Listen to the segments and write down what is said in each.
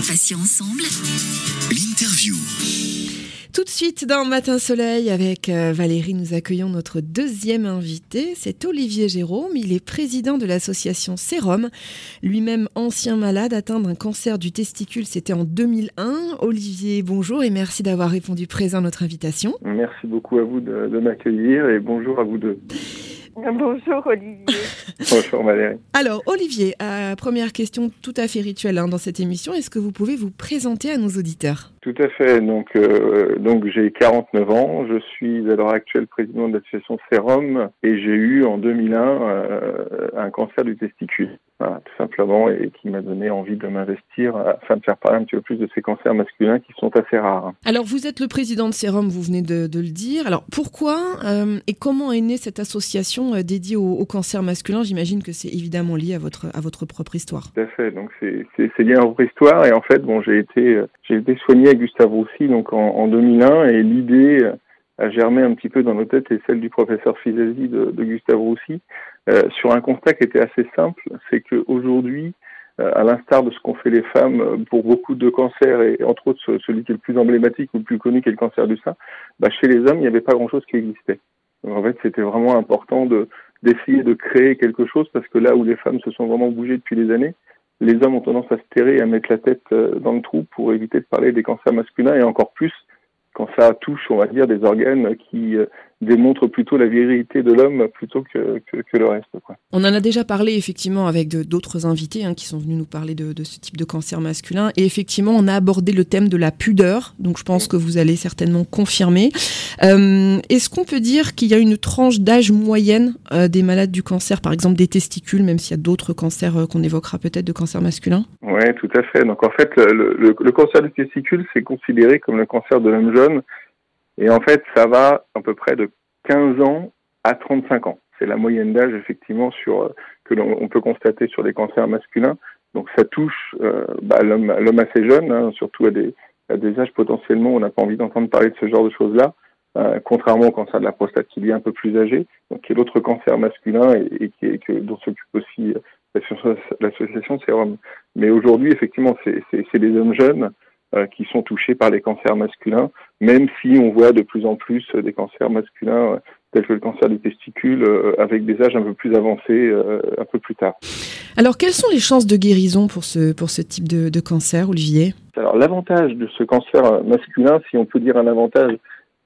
Patients ensemble. L'interview. Tout de suite dans Matin Soleil avec euh, Valérie, nous accueillons notre deuxième invité. C'est Olivier Jérôme. Il est président de l'association Sérum. Lui-même ancien malade atteint d'un cancer du testicule, c'était en 2001. Olivier, bonjour et merci d'avoir répondu présent à notre invitation. Merci beaucoup à vous de, de m'accueillir et bonjour à vous deux. Bonjour Olivier. Bonjour Valérie. Alors Olivier, euh, première question tout à fait rituelle hein, dans cette émission. Est-ce que vous pouvez vous présenter à nos auditeurs? Tout à fait. Donc, euh, donc j'ai 49 ans. Je suis à l'heure actuelle président de l'association Sérum et j'ai eu en 2001 euh, un cancer du testicule. Voilà, tout simplement, et qui m'a donné envie de m'investir afin de faire parler un petit peu plus de ces cancers masculins qui sont assez rares. Alors, vous êtes le président de Sérum, vous venez de, de le dire. Alors, pourquoi euh, et comment est née cette association euh, dédiée au, au cancer masculin? J'imagine que c'est évidemment lié à votre, à votre propre histoire. Tout à fait. Donc, c'est lié à votre histoire. Et en fait, bon, j'ai été, j'ai été soigné à Gustave Roussy donc en, en 2001, et l'idée a germé un petit peu dans nos têtes et celle du professeur Fizazi de, de Gustave Roussy euh, sur un constat qui était assez simple, c'est qu'aujourd'hui, euh, à l'instar de ce qu'ont fait les femmes euh, pour beaucoup de cancers, et entre autres celui qui est le plus emblématique ou le plus connu qui est le cancer du sein, bah, chez les hommes, il n'y avait pas grand-chose qui existait. Donc en fait, c'était vraiment important de d'essayer de créer quelque chose parce que là où les femmes se sont vraiment bougées depuis des années, les hommes ont tendance à se terrer et à mettre la tête dans le trou pour éviter de parler des cancers masculins et encore plus ça touche, on va dire, des organes qui démontrent plutôt la virilité de l'homme plutôt que, que, que, le reste. Quoi. On en a déjà parlé effectivement avec d'autres invités hein, qui sont venus nous parler de, de, ce type de cancer masculin. Et effectivement, on a abordé le thème de la pudeur, donc je pense que vous allez certainement confirmer. Euh, Est-ce qu'on peut dire qu'il y a une tranche d'âge moyenne euh, des malades du cancer, par exemple des testicules, même s'il y a d'autres cancers euh, qu'on évoquera peut-être de cancer masculin? Oui, tout à fait. Donc en fait, le, le, le cancer du testicule, c'est considéré comme le cancer de l'homme jeune et en fait, ça va à peu près de 15 ans à 35 ans. C'est la moyenne d'âge, effectivement, sur, euh, que l'on peut constater sur les cancers masculins. Donc ça touche euh, bah, l'homme assez jeune, hein, surtout à des, à des âges potentiellement où on n'a pas envie d'entendre parler de ce genre de choses-là, euh, contrairement au cancer de la prostate qui est un peu plus âgé, donc qui est l'autre cancer masculin et, et qui est, que, dont s'occupe aussi euh, l'association Sérum. Mais aujourd'hui, effectivement, c'est des hommes jeunes qui sont touchés par les cancers masculins, même si on voit de plus en plus des cancers masculins euh, tels que le cancer du testicule euh, avec des âges un peu plus avancés un peu plus tard. Alors quelles sont les chances de guérison pour ce, pour ce type de, de cancer, Olivier? Alors l'avantage de ce cancer masculin, si on peut dire un avantage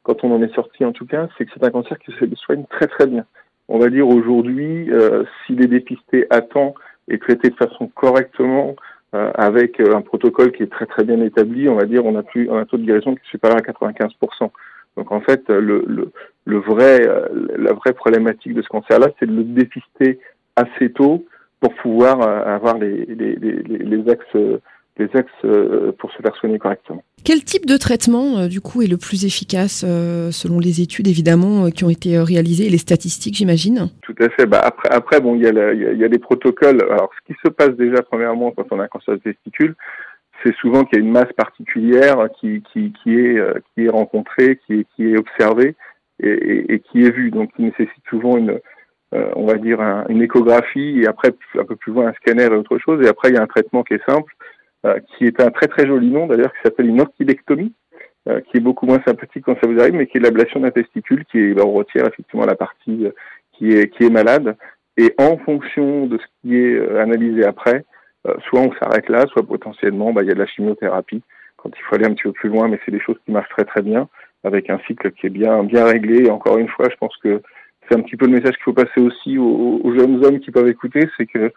quand on en est sorti en tout cas, c'est que c'est un cancer qui se soigne très très bien. On va dire aujourd'hui, euh, s'il est dépisté à temps et traité de façon correctement, euh, avec euh, un protocole qui est très très bien établi, on va dire, on a plus un taux de guérison qui est supérieur à 95%. Donc en fait, le, le, le vrai, euh, la vraie problématique de ce cancer-là, c'est de le dépister assez tôt pour pouvoir avoir les, les, les, les axes les axes euh, pour se faire soigner correctement. Quel type de traitement, euh, du coup, est le plus efficace euh, selon les études, évidemment, qui ont été réalisées et les statistiques, j'imagine Tout à fait. Bah, après, après, bon, il y, a y des protocoles. Alors, ce qui se passe déjà, premièrement, quand on a un cancer de testicule, c'est souvent qu'il y a une masse particulière qui, qui, qui, est, qui est rencontrée, qui est, qui est observée et, et, et qui est vue. Donc, qui nécessite souvent une, on va dire, un, une échographie et après, un peu plus loin, un scanner et autre chose. Et après, il y a un traitement qui est simple qui est un très très joli nom d'ailleurs, qui s'appelle une orchidectomie, euh, qui est beaucoup moins sympathique quand ça vous arrive, mais qui est l'ablation d'un testicule, qui est, ben, on retire effectivement la partie euh, qui est, qui est malade, et en fonction de ce qui est analysé après, soit on s'arrête là, soit potentiellement bah, il y a de la chimiothérapie quand il faut aller un petit peu plus loin, mais c'est des choses qui marchent très très bien, avec un cycle qui est bien bien réglé. Et encore une fois, je pense que c'est un petit peu le message qu'il faut passer aussi aux, aux, jeunes hommes qui peuvent écouter, c'est que euh,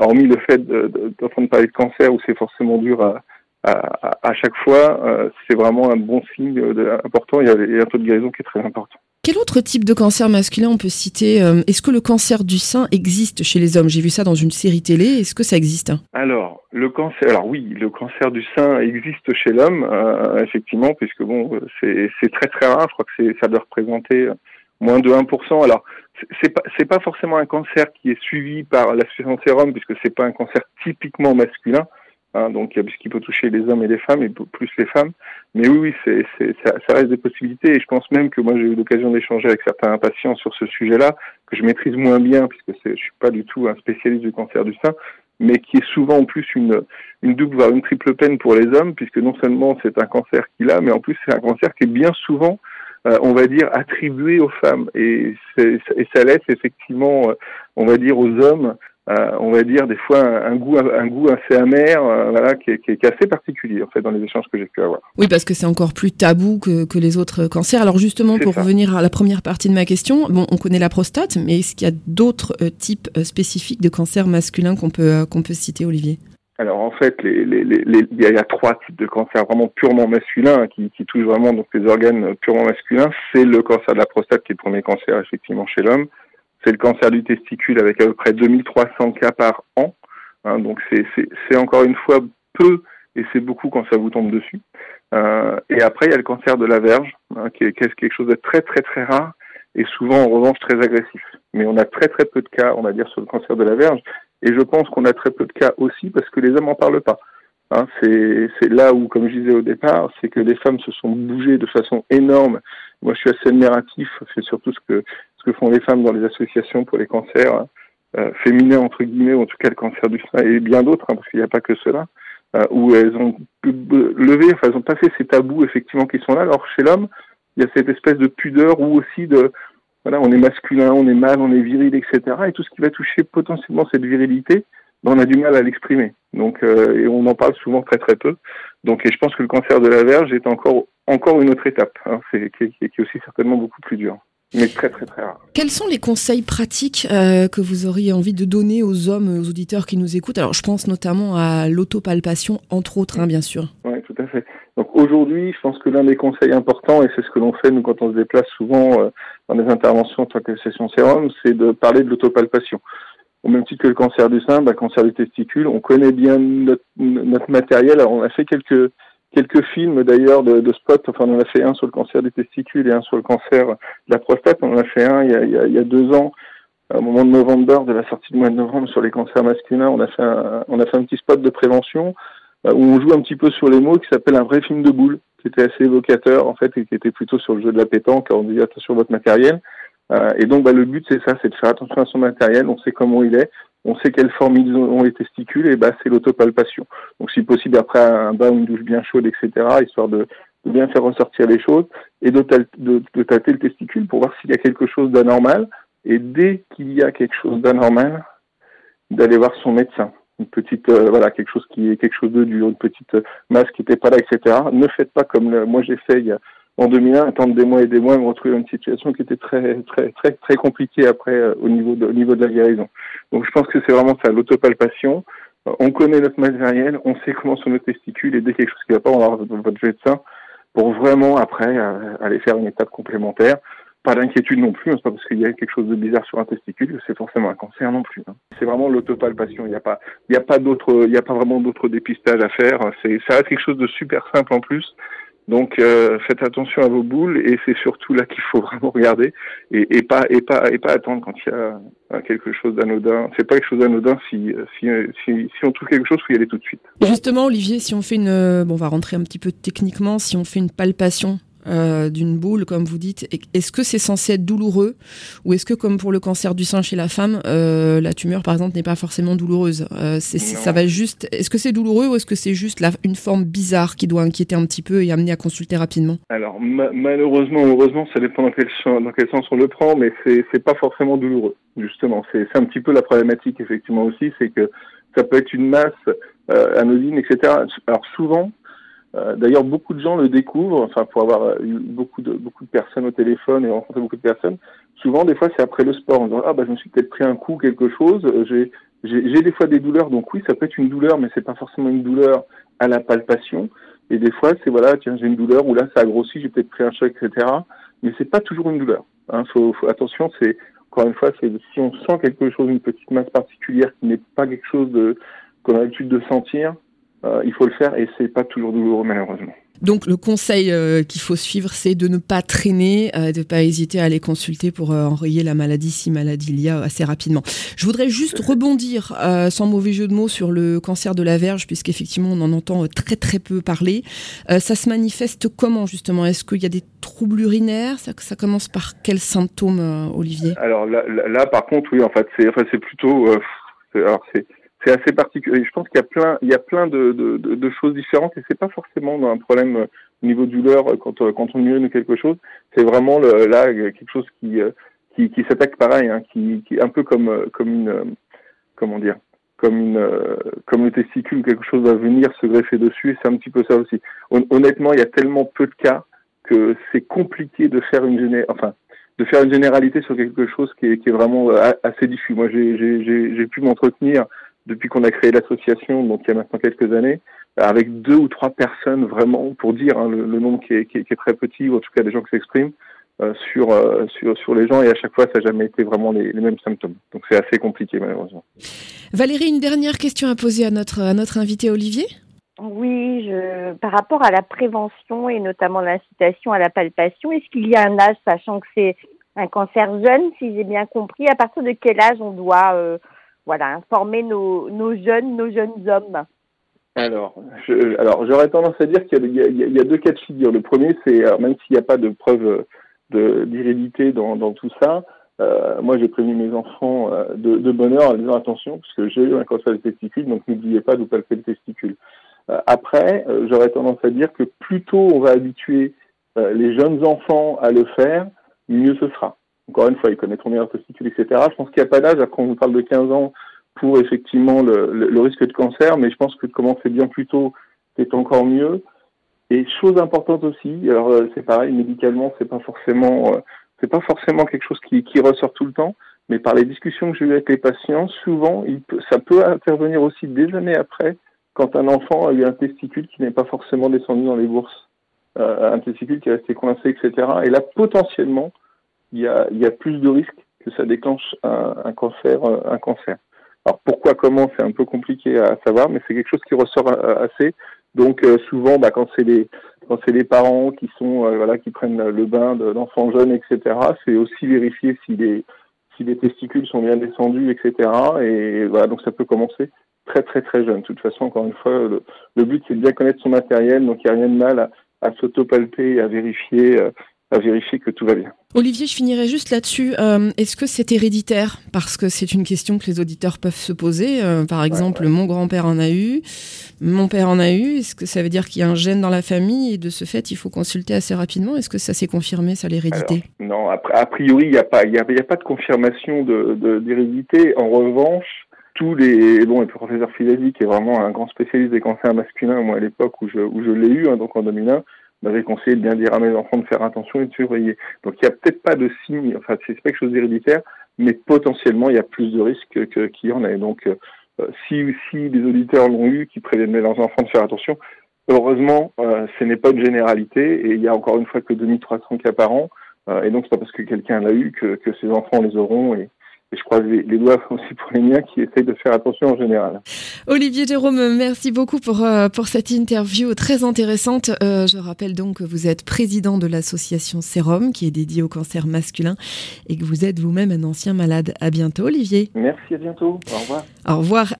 hormis le fait d'entendre parler de cancer où c'est forcément dur à, à, à chaque fois, euh, c'est vraiment un bon signe de, important. Il y, a, il y, a, un taux de guérison qui est très important. Quel autre type de cancer masculin on peut citer euh, Est-ce que le cancer du sein existe chez les hommes? J'ai vu ça dans une série télé. Est-ce que ça existe? Alors, le cancer, alors oui, le cancer du sein existe chez l'homme, euh, effectivement, puisque bon, c'est très très rare. Je crois que ça doit représenter moins de 1%. Alors, c'est pas c'est pas forcément un cancer qui est suivi par l'association sérum puisque c'est pas un cancer typiquement masculin hein, donc puisqu'il peut toucher les hommes et les femmes et plus les femmes mais oui oui c'est ça, ça, reste des possibilités et je pense même que moi j'ai eu l'occasion d'échanger avec certains patients sur ce sujet-là que je maîtrise moins bien puisque je suis pas du tout un spécialiste du cancer du sein mais qui est souvent en plus une, une double voire une triple peine pour les hommes, puisque non seulement c'est un cancer qu'il a, mais en plus c'est un cancer qui est bien souvent, euh, on va dire, attribué aux femmes. Et, et ça laisse effectivement, euh, on va dire, aux hommes euh, on va dire des fois un, goût un goût assez amer euh, voilà qui est, qui, est, assez particulier en fait dans les échanges que j'ai pu avoir. Oui parce que c'est encore plus tabou que, que, les autres cancers. Alors justement pour revenir à la première partie de ma question, bon on connaît la prostate mais est-ce qu'il y a d'autres euh, types spécifiques de cancers masculins qu'on peut qu'on peut citer Olivier? Alors en fait, les, il, y a, trois types de cancers vraiment purement masculins qui, qui touchent vraiment donc les organes purement masculins. C'est le cancer de la prostate qui est le premier cancer effectivement chez l'homme c'est le cancer du testicule avec à peu près 2300 cas par an. Hein, donc c'est encore une fois peu et c'est beaucoup quand ça vous tombe dessus. Euh, et après, il y a le cancer de la verge, hein, qui, est, quelque chose de très très très rare et souvent en revanche très agressif. Mais on a très très peu de cas, on va dire, sur le cancer de la verge. Et je pense qu'on a très peu de cas aussi parce que les hommes n'en parlent pas. Hein, c'est là où, comme je disais au départ, c'est que les femmes se sont bougées de façon énorme. Moi, je suis assez admiratif, c'est surtout ce que ce que font les femmes dans les associations pour les cancers hein, euh, féminins entre guillemets, ou en tout cas le cancer du sein et bien d'autres, hein, parce qu'il n'y a pas que cela, euh, où elles ont levé, enfin elles ont passé ces tabous effectivement qui sont là. Alors chez l'homme, il y a cette espèce de pudeur ou aussi de on est masculin, on est mâle, on est viril, etc. Et tout ce qui va toucher potentiellement cette virilité, ben, on a du mal à l'exprimer. Donc, euh, et on en parle souvent très très peu. Donc, et je pense que le cancer de la verge est encore encore une autre étape, hein, qui, est aussi certainement beaucoup plus dur mais très très très rare. Quels sont les conseils pratiques euh, que vous auriez envie de donner aux hommes, aux auditeurs qui nous écoutent? Alors je pense notamment à l'autopalpation, entre autres, hein, bien sûr. Donc aujourd'hui, je pense que l'un des conseils importants, et c'est ce que l'on fait nous quand on se déplace souvent euh, dans les interventions en tant que session sérum, c'est de parler de l'autopalpation. Au même titre que le cancer du sein, bah, cancer du testicule, on connaît bien notre, notre matériel. Alors on a fait quelques quelques films d'ailleurs de, de spot. Enfin, on en a fait un sur le cancer des testicules et un sur le cancer de la prostate. On en a fait un il y a, il y a, deux ans, au moment de novembre, de la sortie du mois de novembre sur les cancers masculins. On a fait un, on a fait un petit spot de prévention où on joue un petit peu sur les mots qui s'appelle un vrai film de boule, qui était assez évocateur en fait et qui était plutôt sur le jeu de la pétanque. On dit attention à votre matériel. Euh, et donc, bah, le but, c'est ça, c'est de faire attention à son matériel. On sait comment il est, on sait quelle forme ils ont les testicules, et bah, c'est l'autopalpation. Donc, si possible, après un bain ou une douche bien chaude, etc., histoire de, bien faire ressortir les choses, et de, de, tâter le testicule pour voir s'il y a quelque chose d'anormal. Et dès qu'il y a quelque chose d'anormal, d'aller voir son médecin. Une petite, euh, voilà, quelque chose qui est quelque chose de dur, une petite masse qui n'était pas là, etc. Ne faites pas comme moi j'ai fait il y a en 2001, attendre des mois et des mois et me retrouver dans une situation qui était très très très très compliquée après euh, au niveau de au niveau de la guérison. Donc je pense que c'est vraiment ça, l'autopalpation. Euh, on connaît notre matériel, on sait comment sont nos testicules et dès quelque chose qui va pas, on va voir votre médecin pour vraiment après euh, aller faire une étape complémentaire. Pas d'inquiétude non plus, hein, c'est pas parce qu'il y a quelque chose de bizarre sur un testicule que c'est forcément un cancer non plus. Hein. C'est vraiment l'autopalpation. Il n'y a pas, il y a pas d'autre, il y a pas vraiment d'autres dépistages à faire. C'est, ça reste quelque chose de super simple en plus. Donc euh, faites attention à vos boules et c'est surtout là qu'il faut vraiment regarder et, pas et pas et pas attendre quand il y a euh, quelque chose d'anodin. C'est pas quelque chose d'anodin si, si, si si on trouve quelque chose, faut y aller tout de suite. Justement, Olivier, si on fait une bon, on va rentrer un petit peu techniquement, si on fait une palpation euh, d'une boule, comme vous dites, est-ce que c'est censé être douloureux ou est-ce que, comme pour le cancer du sein chez la femme, euh, la tumeur, par exemple, n'est pas forcément douloureuse euh, Ça va juste. Est-ce que c'est douloureux ou est-ce que c'est juste une forme bizarre qui doit inquiéter un petit peu et amener à consulter rapidement? Alors malheureusement, heureusement, ça dépend dans quel, dans quel sens on le prend, mais c'est pas forcément douloureux. Justement, c'est un petit peu la problématique effectivement aussi, c'est que ça peut être une masse anodine, etc. Alors souvent, euh, d'ailleurs, beaucoup de gens le découvrent, enfin, pour avoir eu beaucoup de, beaucoup de personnes au téléphone et rencontrer beaucoup de personnes, souvent, des fois, c'est après le sport, en disant, ah, bah, je me suis peut-être pris un coup, quelque chose, euh, j'ai, j'ai, des fois des douleurs, donc oui, ça peut être une douleur, mais c'est pas forcément une douleur à la palpation. Et des fois, c'est voilà, tiens, j'ai une douleur, ou là, ça a grossi, j'ai peut-être pris un choc, etc. Mais c'est pas toujours une douleur. Hein. Faut, faut, attention, c'est, encore une fois, c'est si on sent quelque chose, une petite masse particulière qui n'est pas quelque chose de, qu'on a l'habitude de sentir, euh, il faut le faire et c'est pas toujours douloureux malheureusement. Donc le conseil euh, qu'il faut suivre, c'est de ne pas traîner, euh, de ne pas hésiter à aller consulter pour enrayer la maladie si maladie il y a assez rapidement. Je voudrais juste rebondir, sans mauvais jeu de mots, sur le cancer de la verge, puisqu'effectivement on en entend très très peu parler. ça se manifeste comment justement? Est-ce qu'il y a des troubles urinaires? Ça, ça commence par quels symptômes, Olivier? Alors là, là, par contre, oui, en fait, c'est enfin, plutôt... alors c'est c'est assez particulier. Je pense qu'il y a plein, il y a plein de, de, de, choses différentes et c'est pas forcément un problème euh, au niveau de douleur quand, quand on ou quelque chose. C'est vraiment le, là quelque chose qui, qui, qui s'attaque pareil, hein, qui, qui est un peu comme, comme une, comment dire, comme une comme le testicule, quelque chose va venir se greffer dessus. C'est un petit peu ça aussi. Honnêtement, il y a tellement peu de cas que c'est compliqué de faire une géné enfin de faire une généralité sur quelque chose qui est, qui est vraiment euh, assez diffus. Moi, j'ai pu m'entretenir depuis qu'on a créé l'association, donc il y a maintenant quelques années, avec deux ou trois personnes vraiment, pour dire hein, le, nombre qui est, qui, est, très petit, ou en tout cas des gens qui s'expriment, euh, sur, euh, sur, sur les gens, et à chaque fois, ça n'a jamais été vraiment les, les mêmes symptômes. Donc c'est assez compliqué, malheureusement. Valérie, une dernière question à poser à notre, à notre invité Olivier oui, je, par rapport à la prévention et notamment l'incitation à la palpation, est-ce qu'il y a un âge, sachant que c'est un cancer jeune, si j'ai bien compris, à partir de quel âge on doit euh, voilà, informer nos, jeunes, nos jeunes hommes alors, alors j'aurais tendance à dire qu'il y, a deux cas de figure. Le premier, c'est même s'il n'y a pas de preuve d'hérédité dans, tout ça, euh, moi, j'ai prévenu mes enfants euh, de, de bonheur en disant attention, parce que j'ai eu un cancer de testicule, donc n'oubliez pas de palper le testicule. Euh, après, euh, j'aurais tendance à dire que plus tôt on va habituer euh, les jeunes enfants à le faire, mieux ce sera. Encore une fois, ils connaîtront bien leur testicule, etc. Je pense qu'il n'y a pas d'âge, après on vous parle de 15 ans pour effectivement le, risque de cancer, mais je pense que commencer bien plus tôt, c'est encore mieux. Et chose importante aussi, alors c'est pareil, médicalement, c'est pas forcément, c'est pas forcément quelque chose qui, qui, ressort tout le temps, mais par les discussions que j'ai eues avec les patients, souvent, il peut, ça peut intervenir aussi des années après quand un enfant a eu un testicule qui n'est pas forcément descendu dans les bourses, euh, un testicule qui est resté coincé, etc. Et là, potentiellement, il y a, il y a plus de risques que ça déclenche un, un cancer, euh, un cancer. Alors pourquoi, comment, c'est un peu compliqué à savoir, mais c'est quelque chose qui ressort euh, assez. Donc souvent, bah, quand c'est les quand c'est les parents qui sont voilà qui prennent le bain d'enfants jeunes, etc. C'est aussi vérifier si les si les testicules sont bien descendus, etc. Et voilà, donc ça peut commencer très très très jeune. De toute façon, encore une fois, le, but c'est de bien connaître son matériel, donc il n'y a rien de mal à, à s'autopalper à vérifier, euh, à vérifier que tout va bien. Olivier, je finirai juste là-dessus. Euh, est-ce que c'est héréditaire? Parce que c'est une question que les auditeurs peuvent se poser. Euh, par exemple, mon grand-père en a eu, mon père en a eu. Est-ce que ça veut dire qu'il y a un gène dans la famille? Et de ce fait, il faut consulter assez rapidement Est-ce que ça s'est confirmé, ça, l'hérédité? Non, a, priori, il n'y a, pas, a, a pas de confirmation d'hérédité. De, en revanche, tous les bon, le professeur Filesi, qui est vraiment un grand spécialiste des cancers masculins, moi à l'époque où je, où je l'ai eu, hein, donc en 2001, m'avait conseillé de bien dire à mes enfants de faire attention et de surveiller. Donc il n'y a peut-être pas de signe, enfin c'est pas quelque chose d'héréditaire, mais potentiellement il y a plus de risques qu'il y en a. donc euh, si, si les auditeurs l'ont eu, qui préviennent leurs enfants de faire attention, heureusement euh, ce n'est pas une généralité et il y a encore une fois que 2300 cas par an. Euh, et donc c'est pas parce que quelqu'un l'a eu que, que ses enfants les auront et, et je croise les, les, doigts aussi pour les miens qui essayent de faire attention en général. Olivier Jérôme, merci beaucoup pour, euh, pour cette interview très intéressante. Euh, je rappelle donc que vous êtes président de l'association Sérum qui est dédiée au cancer masculin et que vous êtes vous-même un ancien malade. À bientôt Olivier. Merci, à bientôt. Au revoir. Au revoir.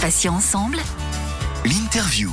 Patients ensemble. L'interview.